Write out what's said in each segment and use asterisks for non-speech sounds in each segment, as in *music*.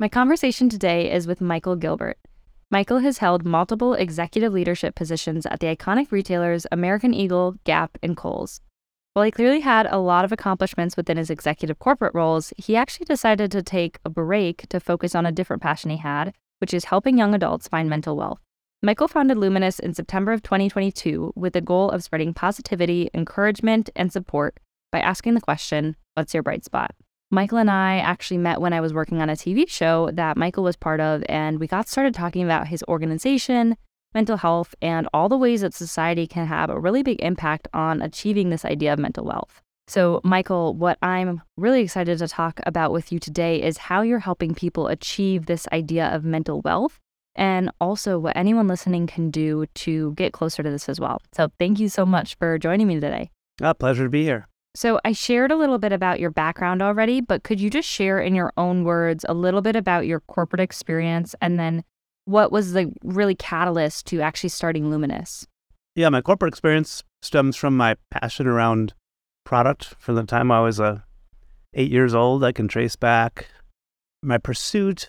My conversation today is with Michael Gilbert. Michael has held multiple executive leadership positions at the iconic retailers American Eagle, Gap, and Kohl's. While he clearly had a lot of accomplishments within his executive corporate roles, he actually decided to take a break to focus on a different passion he had, which is helping young adults find mental wealth. Michael founded Lumin-us in September of 2022 with the goal of spreading positivity, encouragement, and support by asking the question, What's your bright spot? Michael and I actually met when I was working on a TV show that Michael was part of, and we got started talking about his organization, mental health, and all the ways that society can have a really big impact on achieving this idea of mental wealth. So, Michael, what I'm really excited to talk about with you today is how you're helping people achieve this idea of mental wealth and also what anyone listening can do to get closer to this as well. So, thank you so much for joining me today. A pleasure to be here. So, I shared a little bit about your background already, but could you just share in your own words a little bit about your corporate experience and then what was the really catalyst to actually starting Lumin-us? Yeah, my corporate experience stems from my passion around product. From the time I was uh, eight years old, I can trace back my pursuit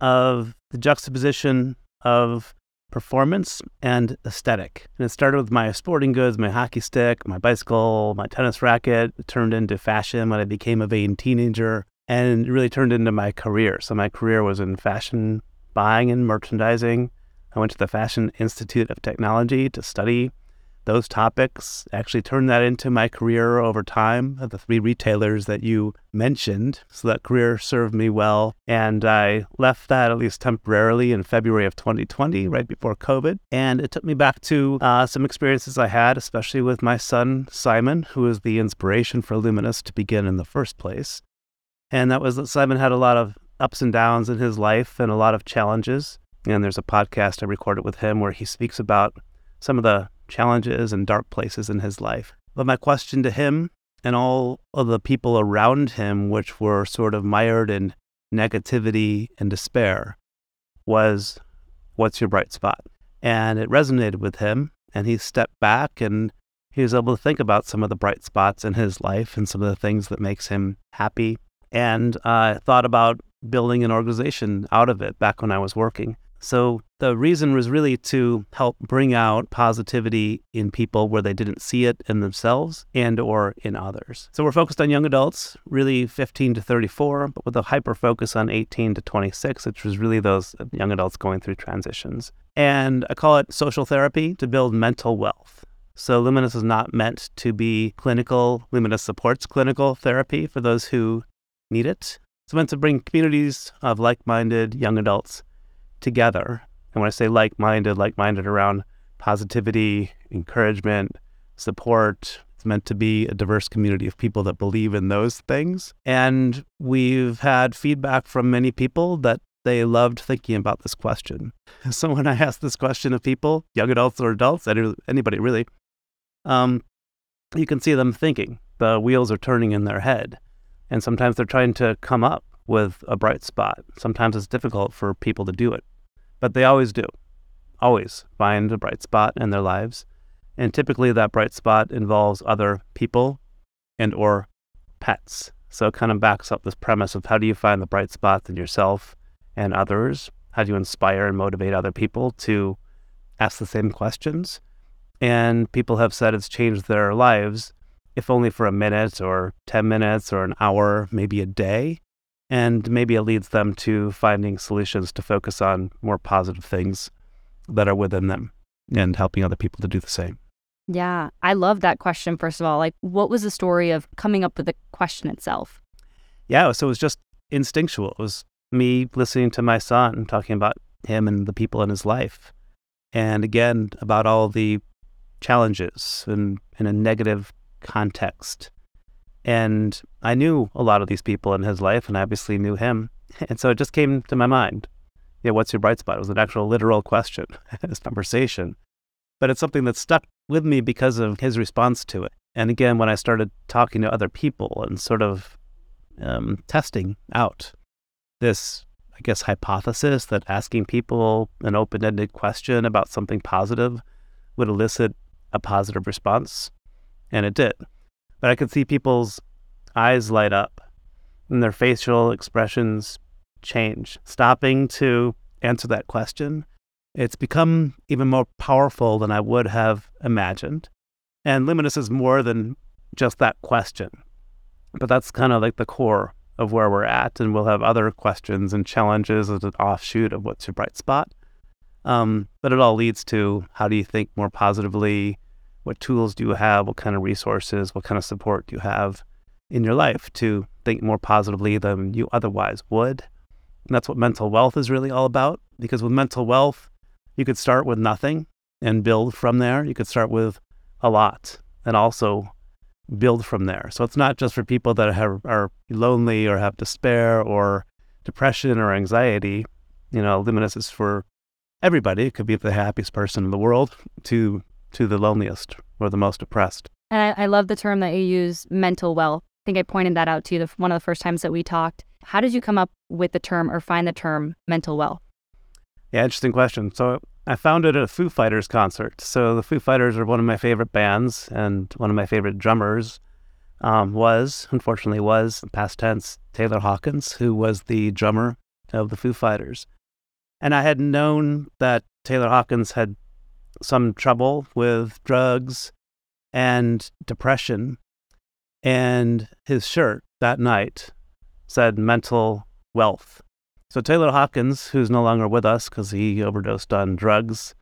of the juxtaposition of performance and aesthetic. And it started with my sporting goods, my hockey stick, my bicycle, my tennis racket. It turned into fashion when I became a vain teenager and it really turned into my career. So my career was in fashion buying and merchandising. I went to the Fashion Institute of Technology to study those topics, actually turned that into my career over time the three retailers that you mentioned. So that career served me well. And I left that at least temporarily in February of 2020, right before COVID. And it took me back to uh, some experiences I had, especially with my son, Simon, who was the inspiration for Lumin-us to begin in the first place. And that was that Simon had a lot of ups and downs in his life and a lot of challenges. And there's a podcast I recorded with him where he speaks about some of the challenges and dark places in his life. But my question to him and all of the people around him, which were sort of mired in negativity and despair, was what's your bright spot? And it resonated with him. And he stepped back and he was able to think about some of the bright spots in his life and some of the things that makes him happy. And I uh, thought about building an organization out of it back when I was working. So the reason was really to help bring out positivity in people where they didn't see it in themselves and or in others. So we're focused on young adults, really 15 to 34, but with a hyper focus on 18 to 26, which was really those young adults going through transitions. And I call it social therapy to build mental wealth. So Lumin-us is not meant to be clinical. Lumin-us supports clinical therapy for those who need it. It's meant to bring communities of like-minded young adults together. And when I say like minded, like minded around positivity, encouragement, support, it's meant to be a diverse community of people that believe in those things. And we've had feedback from many people that they loved thinking about this question. *laughs* So when I ask this question of people, young adults or adults, anybody really, um, you can see them thinking. The wheels are turning in their head. And sometimes they're trying to come up with a bright spot. Sometimes it's difficult for people to do it, but they always do. Always find a bright spot in their lives. And typically that bright spot involves other people and or pets. So it kind of backs up this premise of how do you find the bright spots in yourself and others? How do you inspire and motivate other people to ask the same questions? And people have said it's changed their lives, if only for a minute or 10 minutes or an hour, maybe a day. And maybe it leads them to finding solutions to focus on more positive things that are within them and helping other people to do the same. Yeah, I love that question, first of all. Like, what was the story of coming up with the question itself? Yeah, so it was just instinctual. It was me listening to my son, talking about him and the people in his life. And again, about all the challenges and in a negative context and I knew a lot of these people in his life, and I obviously knew him. *laughs* And so it just came to my mind. Yeah, what's your bright spot? It was an actual literal question, *laughs* this conversation. But it's something that stuck with me because of his response to it. And again, when I started talking to other people and sort of um, testing out this, I guess, hypothesis that asking people an open ended question about something positive would elicit a positive response. And it did but I could see people's eyes light up and their facial expressions change, stopping to answer that question. It's become even more powerful than I would have imagined. And Lumin-us is more than just that question. But that's kind of like the core of where we're at. And we'll have other questions and challenges as an offshoot of what's your bright spot. Um, but it all leads to how do you think more positively? What tools do you have? What kind of resources? What kind of support do you have in your life to think more positively than you otherwise would? And that's what mental wealth is really all about. Because with mental wealth, you could start with nothing and build from there. You could start with a lot and also build from there. So it's not just for people that have, are lonely or have despair or depression or anxiety. You know, Lumin-us is for everybody. It could be the happiest person in the world to to the loneliest or the most oppressed. And I, I love the term that you use, mental wealth. I think I pointed that out to you the, one of the first times that we talked. How did you come up with the term or find the term mental wealth? Yeah, interesting question. So I found it at a Foo Fighters concert. So the Foo Fighters are one of my favorite bands, and one of my favorite drummers um, was, unfortunately, was past tense Taylor Hawkins, who was the drummer of the Foo Fighters. And I had known that Taylor Hawkins had some trouble with drugs and depression. And his shirt that night said mental wealth. So Taylor Hawkins, who's no longer with us because he overdosed on drugs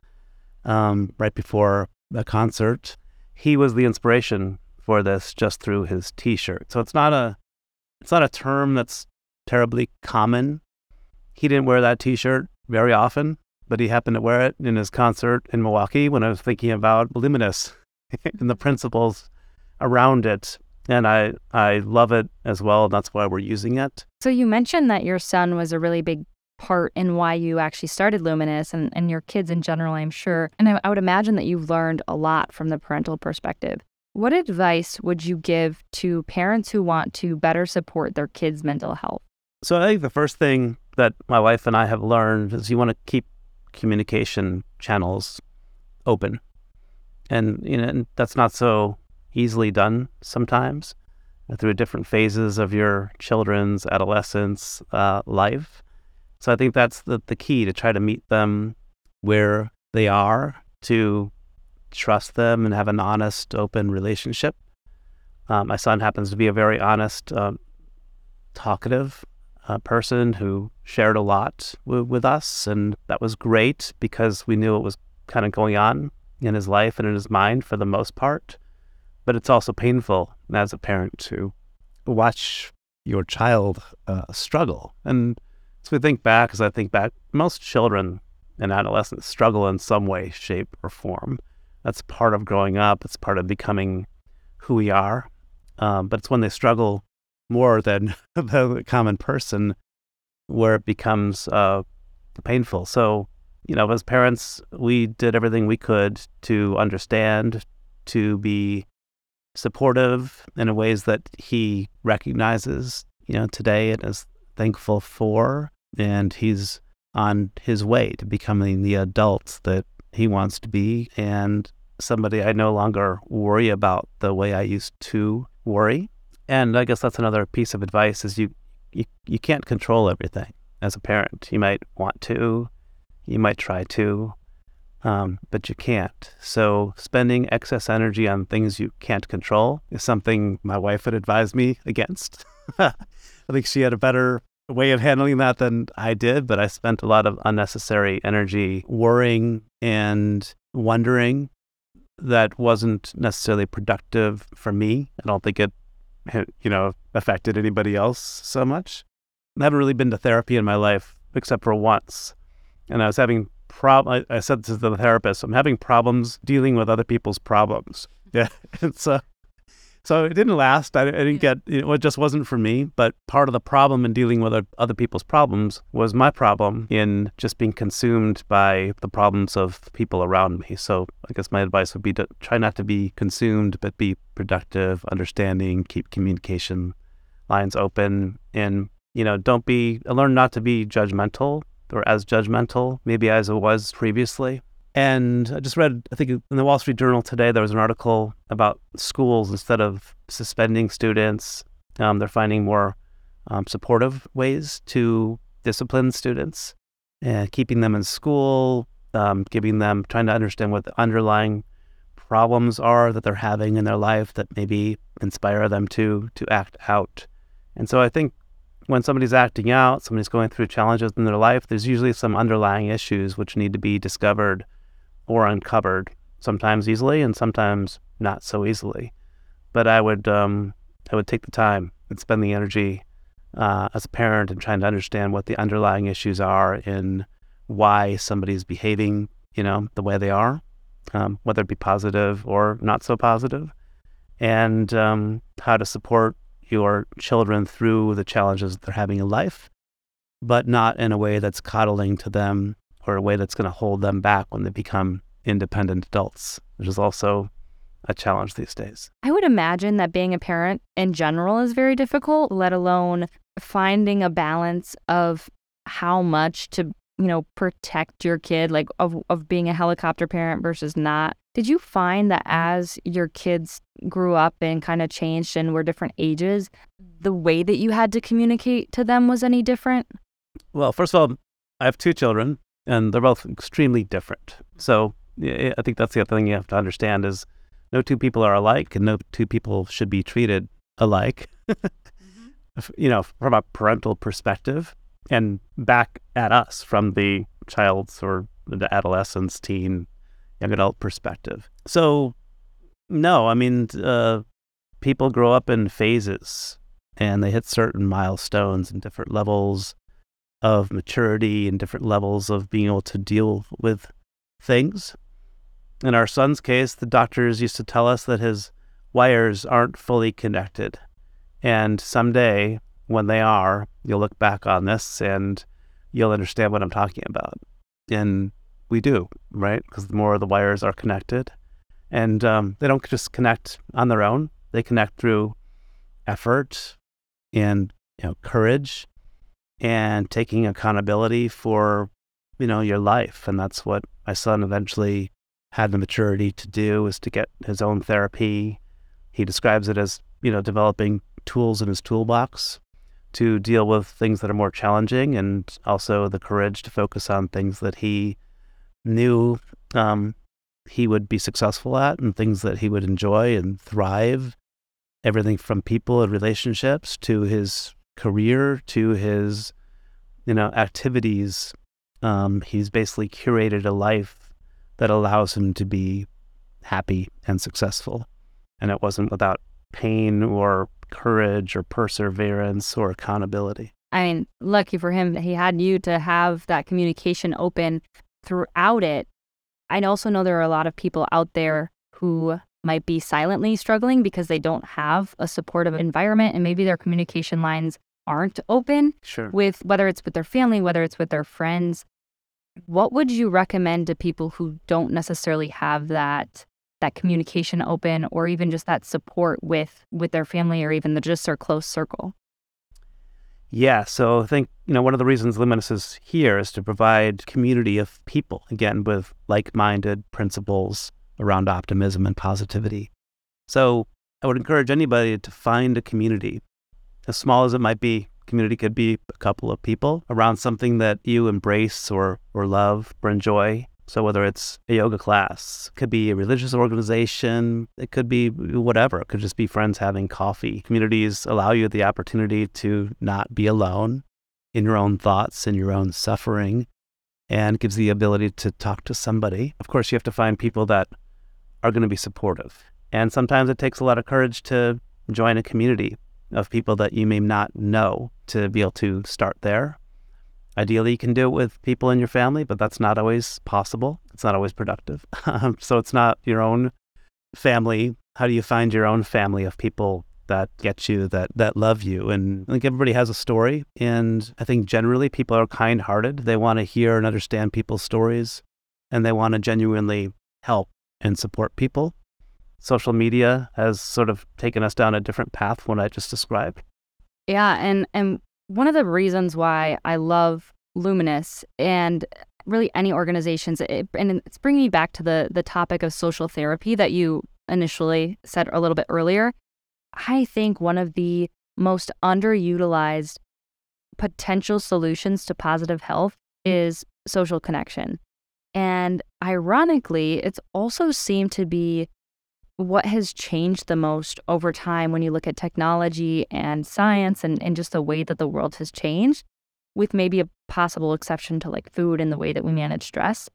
um, right before a concert, he was the inspiration for this just through his T-shirt. So it's not a it's not a term that's terribly common. He didn't wear that T-shirt very often, but he happened to wear it in his concert in Milwaukee when I was thinking about Lumin-us *laughs* and the principles around it. And I, I love it as well. And That's why we're using it. So you mentioned that your son was a really big part in why you actually started Lumin-us and, and your kids in general, I'm sure. And I, I would imagine that you've learned a lot from the parental perspective. What advice would you give to parents who want to better support their kids' mental health? So I think the first thing that my wife and I have learned is you want to keep communication channels open. And you know that's not so easily done sometimes through different phases of your children's adolescence uh, life. So I think that's the, the key to try to meet them where they are, to trust them and have an honest, open relationship. Um, my son happens to be a very honest, um, talkative a person who shared a lot w- with us. And that was great because we knew what was kind of going on in his life and in his mind for the most part. But it's also painful as a parent to watch your child uh, struggle. And as we think back, as I think back, most children and adolescents struggle in some way, shape, or form. That's part of growing up. It's part of becoming who we are. Um, but it's when they struggle more than *laughs* the common person where it becomes uh, painful. So, you know, as parents, we did everything we could to understand, to be supportive in ways that he recognizes, you know, today and is thankful for. And he's on his way to becoming the adult that he wants to be and somebody I no longer worry about the way I used to worry. And I guess that's another piece of advice is you, you, you can't control everything as a parent. You might want to, you might try to, um, but you can't. So spending excess energy on things you can't control is something my wife would advise me against. *laughs* I think she had a better way of handling that than I did, but I spent a lot of unnecessary energy worrying and wondering that wasn't necessarily productive for me. I don't think it you know, affected anybody else so much. I haven't really been to therapy in my life except for once. And I was having prob I, I said to the therapist, I'm having problems dealing with other people's problems. *laughs* Yeah. and so so it didn't last. I, I didn't get, you it just wasn't for me. But part of the problem in dealing with other people's problems was my problem in just being consumed by the problems of people around me. So I guess my advice would be to try not to be consumed, but be productive, understanding, keep communication lines open, and, you know, don't be, learn not to be judgmental or as judgmental, maybe as it was previously. And I just read, I think in the Wall Street Journal today, there was an article about schools instead of suspending students, um, they're finding more um, supportive ways to discipline students and keeping them in school, um, giving them, trying to understand what the underlying problems are that they're having in their life that maybe inspire them to to act out. And so I think when somebody's acting out, somebody's going through challenges in their life, there's usually some underlying issues which need to be discovered or uncovered, sometimes easily and sometimes not so easily. But I would um, I would take the time and spend the energy uh, as a parent in trying to understand what the underlying issues are in why somebody's behaving, you know, the way they are, um, whether it be positive or not so positive, and um, how to support your children through the challenges they're having in life, but not in a way that's coddling to them or a way that's going to hold them back when they become independent adults, which is also a challenge these days. I would imagine that being a parent in general is very difficult, let alone finding a balance of how much to you know protect your kid like of of being a helicopter parent versus not did you find that as your kids grew up and kind of changed and were different ages the way that you had to communicate to them was any different well first of all i have two children and they're both extremely different so i think that's the other thing you have to understand is no two people are alike and no two people should be treated alike mm-hmm. *laughs* you know from a parental perspective and back at us from the child's or the adolescence, teen, young adult perspective. So, no, I mean, uh, people grow up in phases and they hit certain milestones and different levels of maturity and different levels of being able to deal with things. In our son's case, the doctors used to tell us that his wires aren't fully connected. And someday when they are, you'll look back on this and you'll understand what I'm talking about. And we do, right? Because the more the wires are connected, and um, they don't just connect on their own; they connect through effort and you know courage and taking accountability for you know your life. And that's what my son eventually had the maturity to do: is to get his own therapy. He describes it as you know developing tools in his toolbox to deal with things that are more challenging and also the courage to focus on things that he knew um, he would be successful at and things that he would enjoy and thrive. Everything from people and relationships to his career to his, you know, activities. Um, he's basically curated a life that allows him to be happy and successful. And it wasn't without pain or courage or perseverance or accountability. I mean, lucky for him, he had you to have that communication open throughout it. I also know there are a lot of people out there who might be silently struggling because they don't have a supportive environment and maybe their communication lines aren't open sure. with whether it's with their family, whether it's with their friends. What would you recommend to people who don't necessarily have that that communication open or even just that support with with their family or even the, just their close circle yeah so i think you know one of the reasons Lumin-us is here is to provide community of people again with like-minded principles around optimism and positivity so i would encourage anybody to find a community as small as it might be community could be a couple of people around something that you embrace or or love or enjoy so whether it's a yoga class, could be a religious organization, it could be whatever. It could just be friends having coffee. Communities allow you the opportunity to not be alone in your own thoughts and your own suffering and gives the ability to talk to somebody. Of course, you have to find people that are going to be supportive. And sometimes it takes a lot of courage to join a community of people that you may not know to be able to start there Ideally, you can do it with people in your family, but that's not always possible. It's not always productive. *laughs* so it's not your own family. How do you find your own family of people that get you, that that love you? And I think everybody has a story, and I think generally people are kind-hearted. They want to hear and understand people's stories, and they want to genuinely help and support people. Social media has sort of taken us down a different path, what I just described. Yeah, and and one of the reasons why I love Lumin-us and really any organizations, it, and it's bringing me back to the the topic of social therapy that you initially said a little bit earlier. I think one of the most underutilized potential solutions to positive health is social connection. And ironically, it's also seemed to be what has changed the most over time when you look at technology and science and, and just the way that the world has changed, with maybe a possible exception to like food and the way that we manage stress.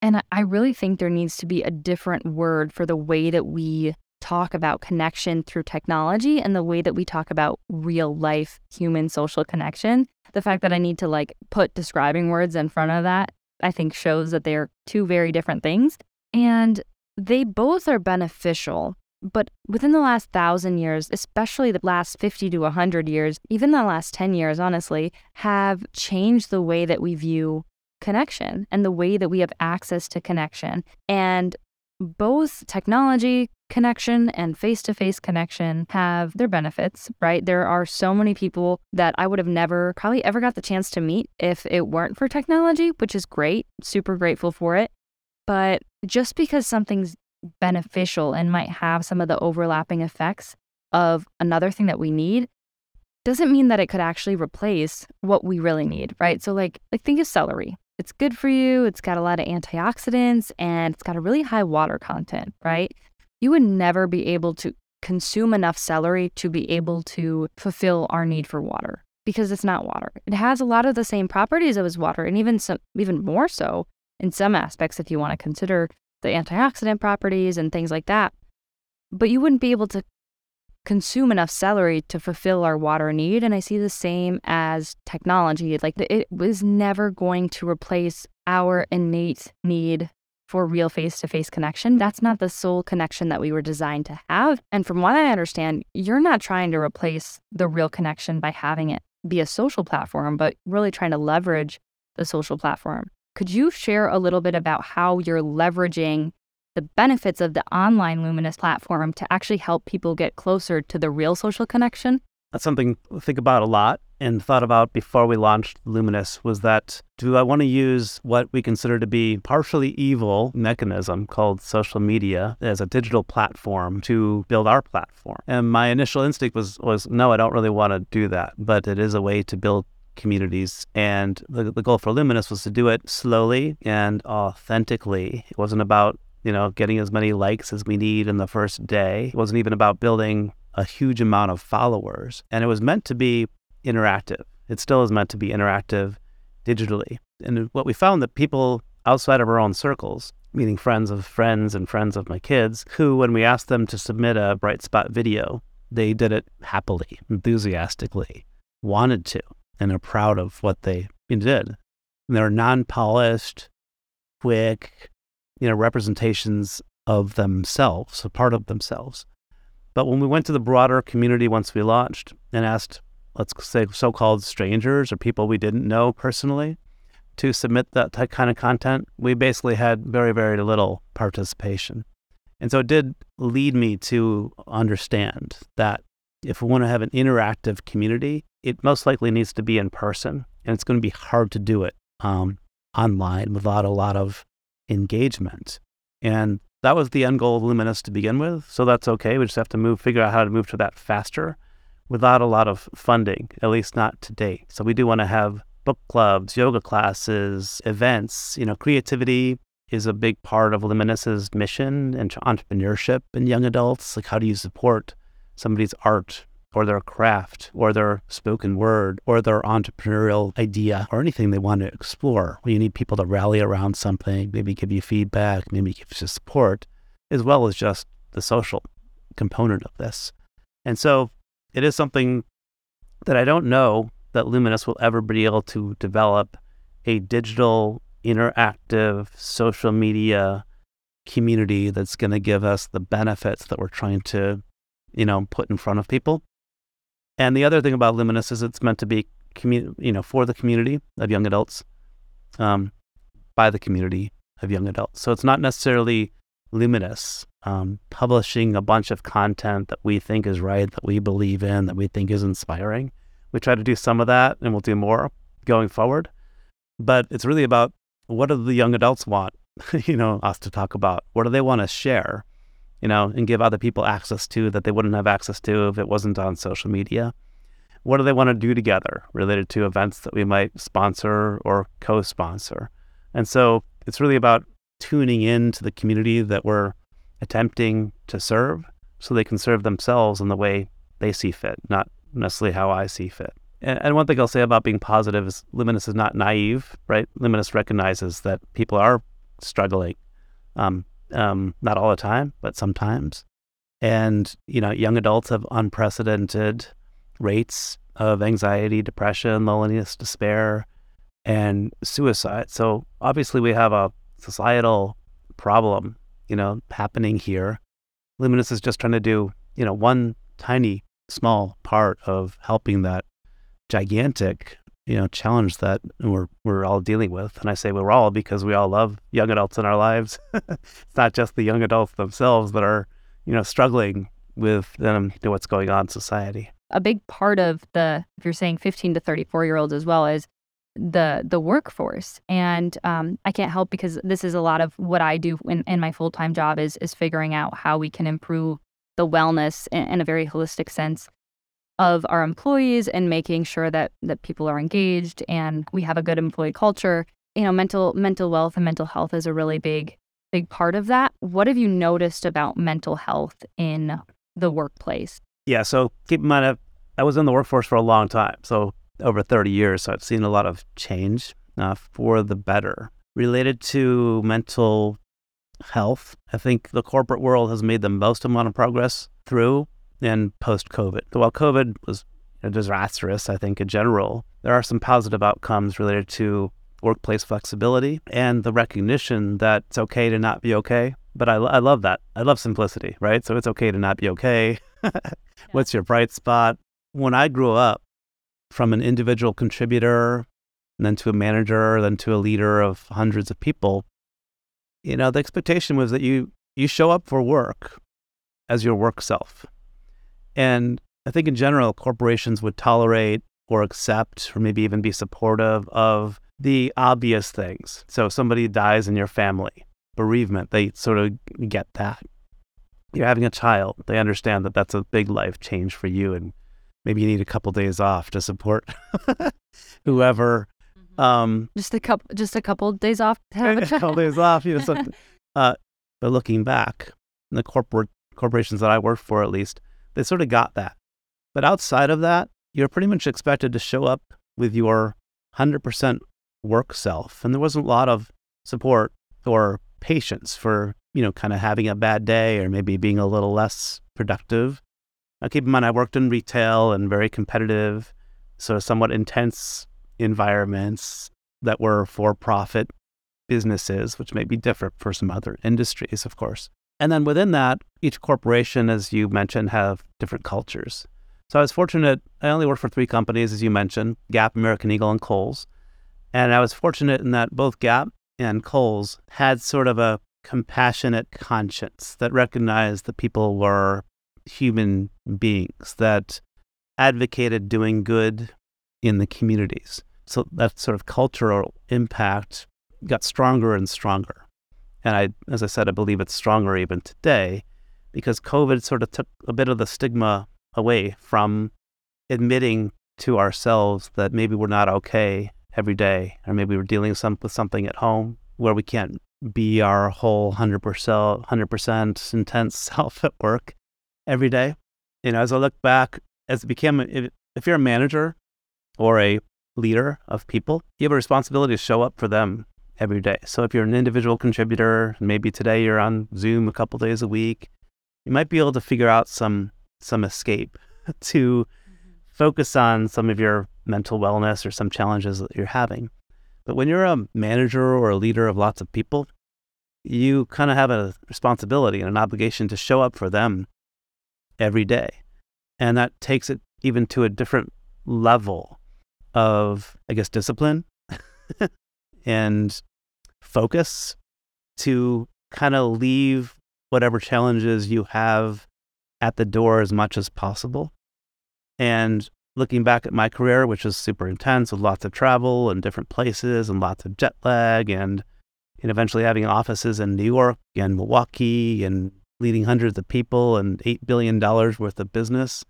And I really think there needs to be a different word for the way that we talk about connection through technology and the way that we talk about real life human social connection. The fact that I need to like put describing words in front of that, I think shows that they're two very different things. And they both are beneficial. But within the last thousand years, especially the last 50 to 100 years, even the last 10 years, honestly, have changed the way that we view connection and the way that we have access to connection. And both technology connection and face to face connection have their benefits, right? There are so many people that I would have never, probably ever got the chance to meet if it weren't for technology, which is great. Super grateful for it. But just because something's beneficial and might have some of the overlapping effects of another thing that we need doesn't mean that it could actually replace what we really need, right? So like like think of celery. It's good for you. It's got a lot of antioxidants and it's got a really high water content, mm-hmm. right? You would never be able to consume enough celery to be able to fulfill our need for water because it's not water. It has a lot of the same properties as water and even some even more so in some aspects if you want to consider the antioxidant properties and things like that. But you wouldn't be able to consume enough celery to fulfill our water need. And I see the same as technology. Like it was never going to replace our innate need for real face to face connection. That's not the sole connection that we were designed to have. And from what I understand, you're not trying to replace the real connection by having it be a social platform, but really trying to leverage the social platform. Could you share a little bit about how you're leveraging the benefits of the online Lumin-us platform to actually help people get closer to the real social connection? That's something I think about a lot and thought about before we launched Lumin-us was that do I want to use what we consider to be partially evil mechanism called social media as a digital platform to build our platform? And my initial instinct was was no, I don't really want to do that, but it is a way to build communities. And the, the goal for Lumin-us was to do it slowly and authentically. It wasn't about you know, getting as many likes as we need in the first day. It wasn't even about building a huge amount of followers. And it was meant to be interactive. It still is meant to be interactive digitally. And what we found that people outside of our own circles, meaning friends of friends and friends of my kids, who, when we asked them to submit a bright spot video, they did it happily, enthusiastically, wanted to, and are proud of what they did. And they're non polished, quick, you know, representations of themselves, a part of themselves. But when we went to the broader community once we launched and asked, let's say, so called strangers or people we didn't know personally to submit that type kind of content, we basically had very, very little participation. And so it did lead me to understand that if we want to have an interactive community, it most likely needs to be in person. And it's going to be hard to do it um, online without a lot of engagement. And that was the end goal of Lumin-us to begin with. So that's okay. We just have to move, figure out how to move to that faster without a lot of funding, at least not to date. So we do want to have book clubs, yoga classes, events. You know, creativity is a big part of Lumin-us's mission and entrepreneurship in young adults. Like, how do you support somebody's art or their craft or their spoken word or their entrepreneurial idea or anything they want to explore. You need people to rally around something, maybe give you feedback, maybe give you support, as well as just the social component of this. And so it is something that I don't know that Lumin-us will ever be able to develop a digital, interactive social media community that's going to give us the benefits that we're trying to, you know, put in front of people. And the other thing about Lumin-us is it's meant to be, commu- you know, for the community of young adults, um, by the community of young adults. So it's not necessarily Lumin-us um, publishing a bunch of content that we think is right, that we believe in, that we think is inspiring. We try to do some of that, and we'll do more going forward. But it's really about what do the young adults want, *laughs* you know, us to talk about? What do they want to share? You know, and give other people access to that they wouldn't have access to if it wasn't on social media. what do they want to do together related to events that we might sponsor or co-sponsor. And so it's really about tuning in to the community that we're attempting to serve so they can serve themselves in the way they see fit, not necessarily how I see fit. And, and one thing I'll say about being positive is Lumin-us is not naive, right? Lumin-us recognizes that people are struggling, um, um, not all the time, but sometimes. And, you know, young adults have unprecedented rates of anxiety, depression, loneliness, despair, and suicide. So obviously we have a societal problem, you know, happening here. Lumin-us is just trying to do, you know, one tiny small part of helping that gigantic, you know, challenge that we're we're all dealing with. And I say we're all because we all love young adults in our lives. *laughs* it's not just the young adults themselves that are, you know, struggling with um, what's going on in society. A big part of the, if you're saying 15 to 34 year olds as well, is the the workforce and um, i can't help because this is a lot of what i do in, in my full-time job is is figuring out how we can improve the wellness in, in a very holistic sense of our employees and making sure that that people are engaged and we have a good employee culture you know mental mental wealth and mental health is a really big big part of that what have you noticed about mental health in the workplace yeah so keep in mind I I was in the workforce for a long time so over 30 years. So I've seen a lot of change uh, for the better. Related to mental health, I think the corporate world has made the most amount of progress through and post COVID. So While COVID was disastrous, I think in general, there are some positive outcomes related to workplace flexibility and the recognition that it's okay to not be okay. But I, I love that. I love simplicity, right? So it's okay to not be okay. *laughs* What's your bright spot? When I grew up, from an individual contributor, and then to a manager, then to a leader of hundreds of people, you know, the expectation was that you you show up for work as your work self. And I think in general, corporations would tolerate or accept or maybe even be supportive of the obvious things. So somebody dies in your family, bereavement, they sort of get that. You're having a child, they understand that that's a big life change for you and maybe you need a couple days off to support *laughs* whoever. Mm-hmm. Um, just a couple, just a couple days off. *laughs* a couple days off, you know. *laughs* So, uh, but looking back, the corporate corporations that I worked for, at least, they sort of got that. But outside of that, you're pretty much expected to show up with your 100% work self, and there wasn't a lot of support or patience for you know kind of having a bad day or maybe being a little less productive now, keep in mind, I worked in retail and very competitive, sort of somewhat intense environments that were for profit businesses, which may be different for some other industries, of course. And then within that, each corporation, as you mentioned, have different cultures. So I was fortunate, I only worked for three companies, as you mentioned Gap, American Eagle, and Kohl's. And I was fortunate in that both Gap and Kohl's had sort of a compassionate conscience that recognized that people were human beings that advocated doing good in the communities. So that sort of cultural impact got stronger and stronger. And I, as I said, I believe it's stronger even today because COVID sort of took a bit of the stigma away from admitting to ourselves that maybe we're not okay every day, or maybe we're dealing some, with something at home where we can't be our whole 100%, 100% intense *laughs* self at work every day. You know, as I look back, as it became, if you're a manager or a leader of people, you have a responsibility to show up for them every day. So if you're an individual contributor, maybe today you're on Zoom a couple days a week, you might be able to figure out some some escape *laughs* to mm-hmm. focus on some of your mental wellness or some challenges that you're having. But when you're a manager or a leader of lots of people, you kind of have a responsibility and an obligation to show up for them every day. And that takes it even to a different level of, I guess, discipline *laughs* and focus to kind of leave whatever challenges you have at the door as much as possible. And looking back at my career, which was super intense with lots of travel and different places and lots of jet lag and, and eventually having offices in New York and Milwaukee and leading hundreds of people and $8 billion worth of business.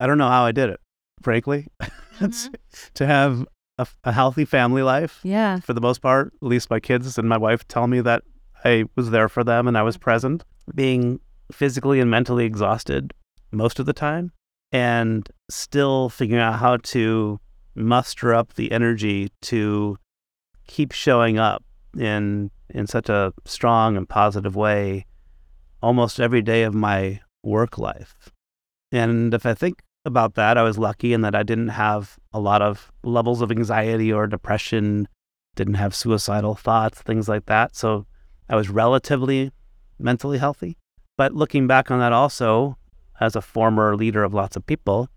I don't know how I did it frankly. It's *laughs* Mhm. to have a, a healthy family life Yeah. for the most part. At least my kids and my wife tell me that I was there for them and I was present. Being physically and mentally exhausted most of the time, and still figuring out how to muster up the energy to keep showing up in in such a strong and positive way almost every day of my work life. And if I think about that, I was lucky in that I didn't have a lot of levels of anxiety or depression, didn't have suicidal thoughts, things like that. So I was relatively mentally healthy. But looking back on that also, as a former leader of lots of people,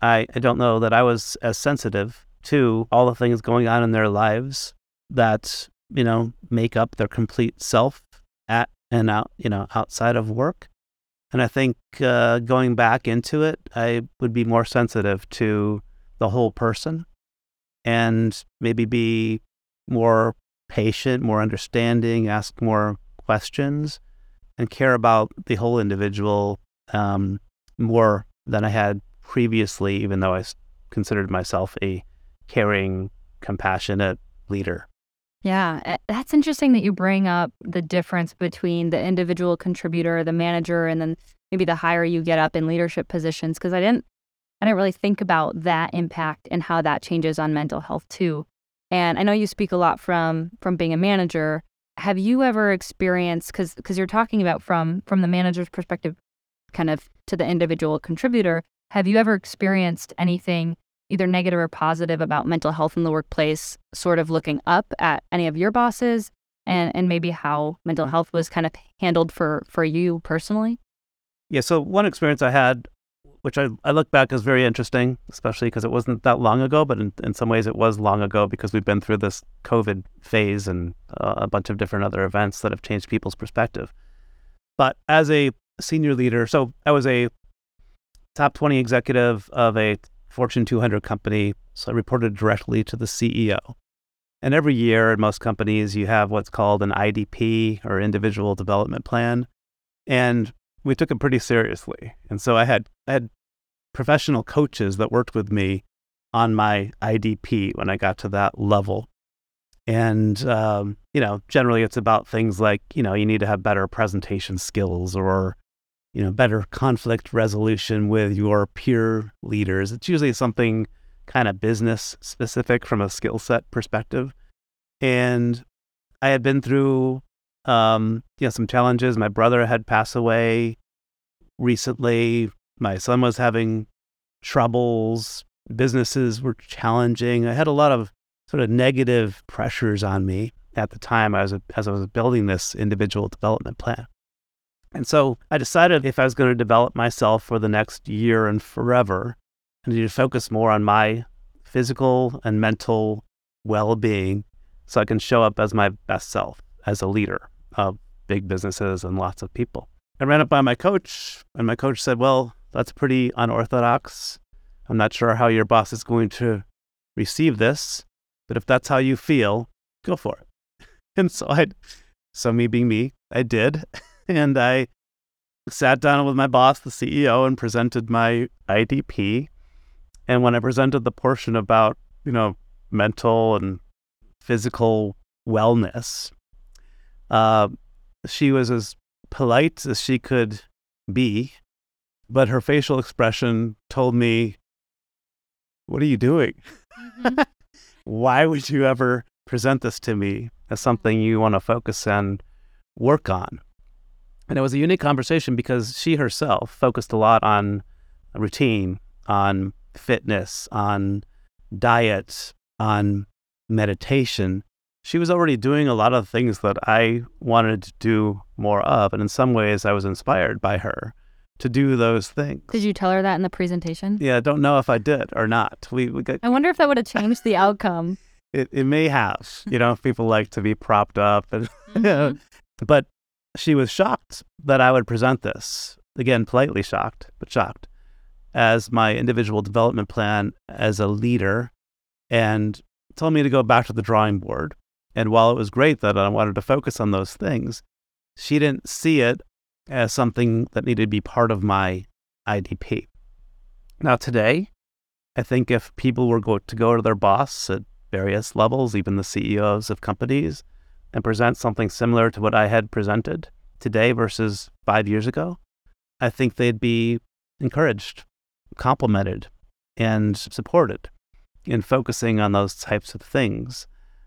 I, I don't know that I was as sensitive to all the things going on in their lives that, you know, make up their complete self at and out, you know, outside of work. And I think uh, going back into it, I would be more sensitive to the whole person and maybe be more patient, more understanding, ask more questions, and care about the whole individual um, more than I had previously, even though I considered myself a caring, compassionate leader. Yeah, that's interesting that you bring up the difference between the individual contributor, the manager, and then maybe the higher you get up in leadership positions. Because I didn't, I didn't really think about that impact and how that changes on mental health too. And I know you speak a lot from from being a manager. Have you ever experienced because because you're talking about from from the manager's perspective, kind of to the individual contributor? Have you ever experienced anything either negative or positive about mental health in the workplace, sort of looking up at any of your bosses and, and maybe how mental health was kind of handled for, for you personally? Yeah, so one experience I had, which I, I look back as very interesting, especially because it wasn't that long ago, but in, in some ways it was long ago because we've been through this COVID phase and uh, a bunch of different other events that have changed people's perspective. But as a senior leader, so I was a top 20 executive of a Fortune 200 company, so I reported directly to the CEO. And every year in most companies, you have what's called an IDP or individual development plan. And we took it pretty seriously. And so I had I had professional coaches that worked with me on my IDP when I got to that level. And um, you know, generally it's about things like you know you need to have better presentation skills or you know better conflict resolution with your peer leaders. It's usually something kind of business specific from a skill set perspective. And I had been through um, you know, some challenges. My brother had passed away recently. My son was having troubles. Businesses were challenging. I had a lot of sort of negative pressures on me at the time as, as I was building this individual development plan. And so I decided if I was going to develop myself for the next year and forever, I needed to focus more on my physical and mental well being so I can show up as my best self as a leader of big businesses and lots of people. I ran it by my coach, and my coach said, Well, that's pretty unorthodox. I'm not sure how your boss is going to receive this, but if that's how you feel, go for it. *laughs* And so I, so me being me, I did. *laughs* And I sat down with my boss, the CEO, and presented my IDP. And when I presented the portion about, you know, mental and physical wellness, uh, she was as polite as she could be, but her facial expression told me, What are you doing? *laughs* Why would you ever present this to me as something you want to focus and work on? And it was a unique conversation because she herself focused a lot on routine, on fitness, on diet, on meditation. She was already doing a lot of things that I wanted to do more of. And in some ways, I was inspired by her to do those things. Did you tell her that in the presentation? Yeah, I don't know if I did or not. We, we got, I wonder if that would have changed the outcome. it, it may have. You know, people like to be propped up. And, Mhm. *laughs* but she was shocked that I would present this. Again, politely shocked, but shocked as my individual development plan as a leader and told me to go back to the drawing board. And while it was great that I wanted to focus on those things, she didn't see it as something that needed to be part of my IDP. Now, today, I think if people were go- to go to their boss at various levels, even the CEOs of companies, and present something similar to what I had presented today versus five years ago, I think they'd be encouraged, complimented, and supported in focusing on those types of things.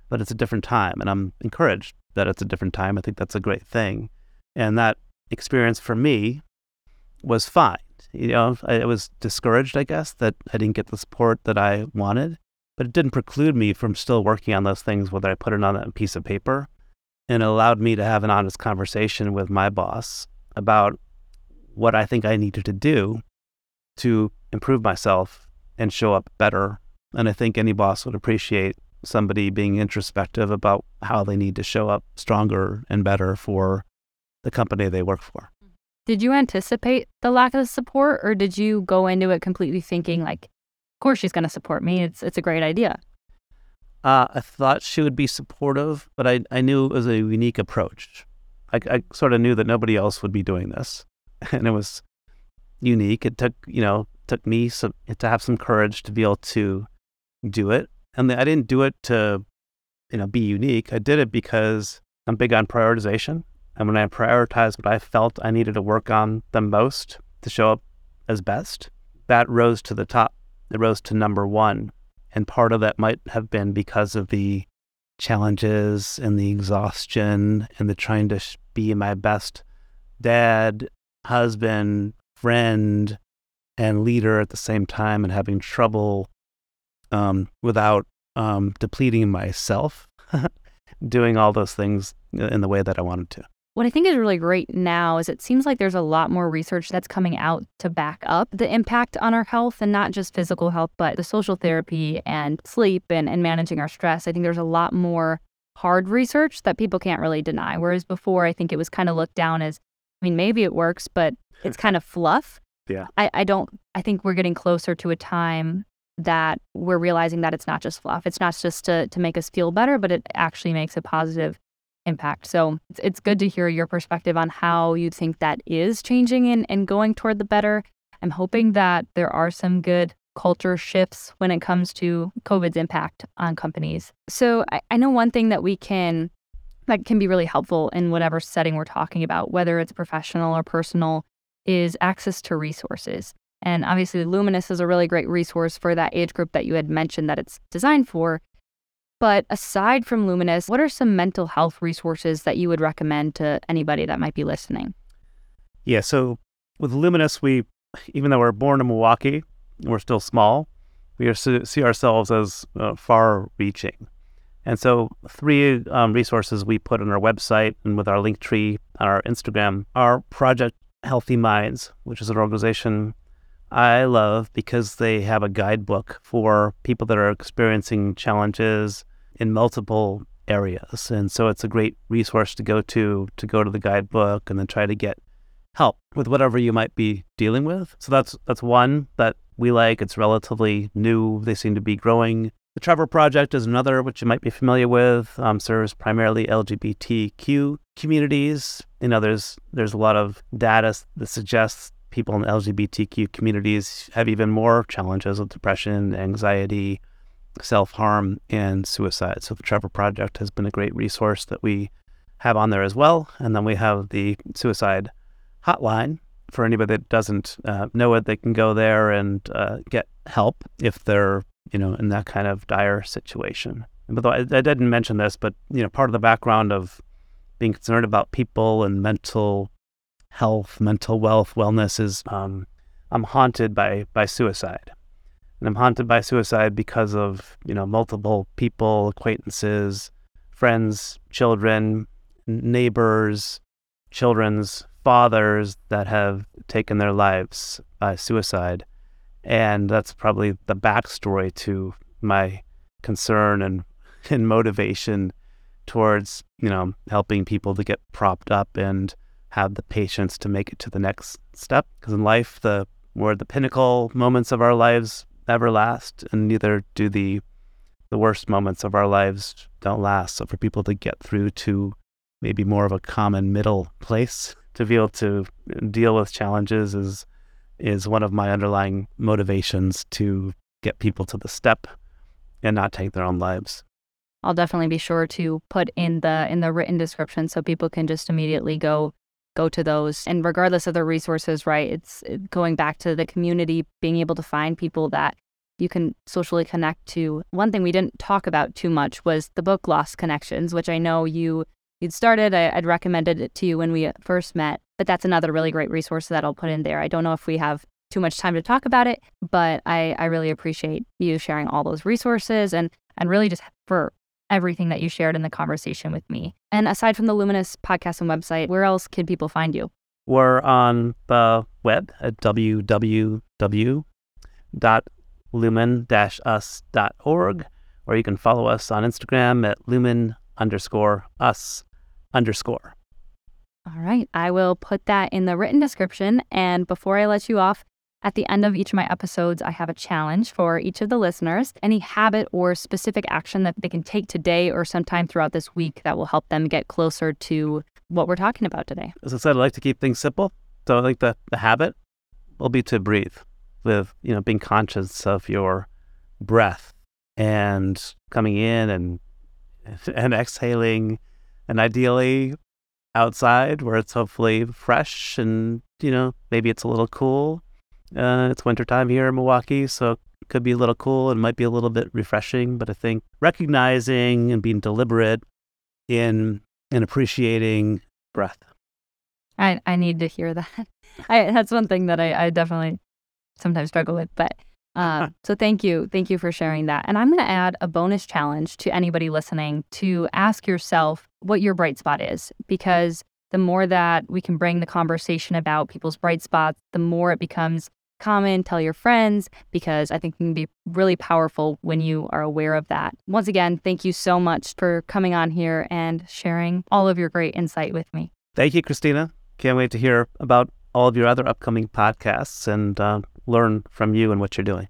But it's a different time, and I'm encouraged that it's a different time. I think that's a great thing. And that experience for me was fine. You know, I, was discouraged, I guess, that I didn't get the support that I wanted, but it didn't preclude me from still working on those things, whether I put it on a piece of paper. And it allowed me to have an honest conversation with my boss about what I think I needed to do to improve myself and show up better. And I think any boss would appreciate somebody being introspective about how they need to show up stronger and better for the company they work for. Did you anticipate the lack of support or did you go into it completely thinking like, course she's going to support me. It's it's a great idea. Uh, I thought she would be supportive, but I, I knew it was a unique approach. I, I sort of knew that nobody else would be doing this, *laughs* and it was unique. It took you know took me some to have some courage to be able to do it, and I didn't do it to you know be unique. I did it because I'm big on prioritization, and when I prioritized what I felt I needed to work on the most to show up as best, that rose to the top. It rose to number one, and part of that might have been because of the challenges and the exhaustion and the trying to be my best dad, husband, friend, and leader at the same time and having trouble um, without um, depleting myself, *laughs* doing all those things in the way that I wanted to. What I think is really great now is it seems like there's a lot more research that's coming out to back up the impact on our health and not just physical health, but the social therapy and sleep and, and managing our stress. I think there's a lot more hard research that people can't really deny. Whereas before, I think it was kind of looked down as, I mean, maybe it works, but hmm. it's kind of fluff. Yeah. I, I don't, I think we're getting closer to a time that we're realizing that it's not just fluff. It's not just to, to make us feel better, but it actually makes a positive impact. So it's, it's good to hear your perspective on how you think that is changing and, and going toward the better. I'm hoping that there are some good culture shifts when it comes to COVID's impact on companies. So I, I know one thing that we can that can be really helpful in whatever setting we're talking about, whether it's professional or personal, is access to resources. And obviously, Lumin-us is a really great resource for that age group that you had mentioned that it's designed for. But aside from Lumin-us, what are some mental health resources that you would recommend to anybody that might be listening? Yeah, so with Lumin-us, we, even though we're born in Milwaukee, we're still small. We see ourselves as uh, far-reaching, and so three um, resources we put on our website and with our link tree on our Instagram are Project Healthy Minds, which is an organization I love because they have a guidebook for people that are experiencing challenges in multiple areas. And so it's a great resource to go to, to go to the guidebook and then try to get help with whatever you might be dealing with. So that's that's one that we like. It's relatively new. They seem to be growing. The Trevor Project is another, which you might be familiar with. Um, serves primarily LGBTQ communities. You know, there's there's a lot of data that suggests people in LGBTQ communities have even more challenges with depression, anxiety, self harm, and suicide. So the Trevor Project has been a great resource that we have on there as well. And then we have the suicide hotline for anybody that doesn't uh, know it. They can go there and uh, get help if they're you know in that kind of dire situation. But I, I didn't mention this, but you know part of the background of being concerned about people and mental health, mental wealth, wellness is um, I'm haunted by by suicide and I'm haunted by suicide because of you know multiple people, acquaintances, friends, children, neighbors, children's fathers that have taken their lives by suicide, and that's probably the backstory to my concern and *laughs* and motivation towards you know helping people to get propped up and have the patience to make it to the next step. Because in life the we're the pinnacle moments of our lives ever last, and neither do the the worst moments of our lives don't last. So for people to get through to maybe more of a common middle place to be able to deal with challenges is is one of my underlying motivations to get people to the step and not take their own lives. I'll definitely be sure to put in the in the written description so people can just immediately go go to those and regardless of the resources right it's going back to the community being able to find people that you can socially connect to one thing we didn't talk about too much was the book lost connections which i know you you'd started I, would recommended it to you when we first met but that's another really great resource that i'll put in there i don't know if we have too much time to talk about it but i, I really appreciate you sharing all those resources and and really just for everything that you shared in the conversation with me. And aside from the Lumin-us podcast and website, where else can people find you? We're on the web at www.lumin-us.org, or you can follow us on Instagram at lumen underscore us underscore. All right. I will put that in the written description. And before I let you off, at the end of each of my episodes, I have a challenge for each of the listeners. Any habit or specific action that they can take today or sometime throughout this week that will help them get closer to what we're talking about today. As I said, I like to keep things simple. So I think the, the habit will be to breathe with, you know, being conscious of your breath and coming in and *laughs* and exhaling and ideally outside where it's hopefully fresh and you know maybe it's a little cool uh, it's wintertime here in Milwaukee, so it could be a little cool and might be a little bit refreshing. But I think recognizing and being deliberate in in appreciating breath. I I need to hear that. *laughs* I that's one thing that I, I definitely sometimes struggle with. But uh, so thank you, thank you for sharing that. And I'm going to add a bonus challenge to anybody listening to ask yourself what your bright spot is, because the more that we can bring the conversation about people's bright spots, the more it becomes common. tell your friends, because I think it can be really powerful when you are aware of that. Once again, thank you so much for coming on here and sharing all of your great insight with me. Thank you, Christina. Can't wait to hear about all of your other upcoming podcasts and uh, learn from you and what you're doing.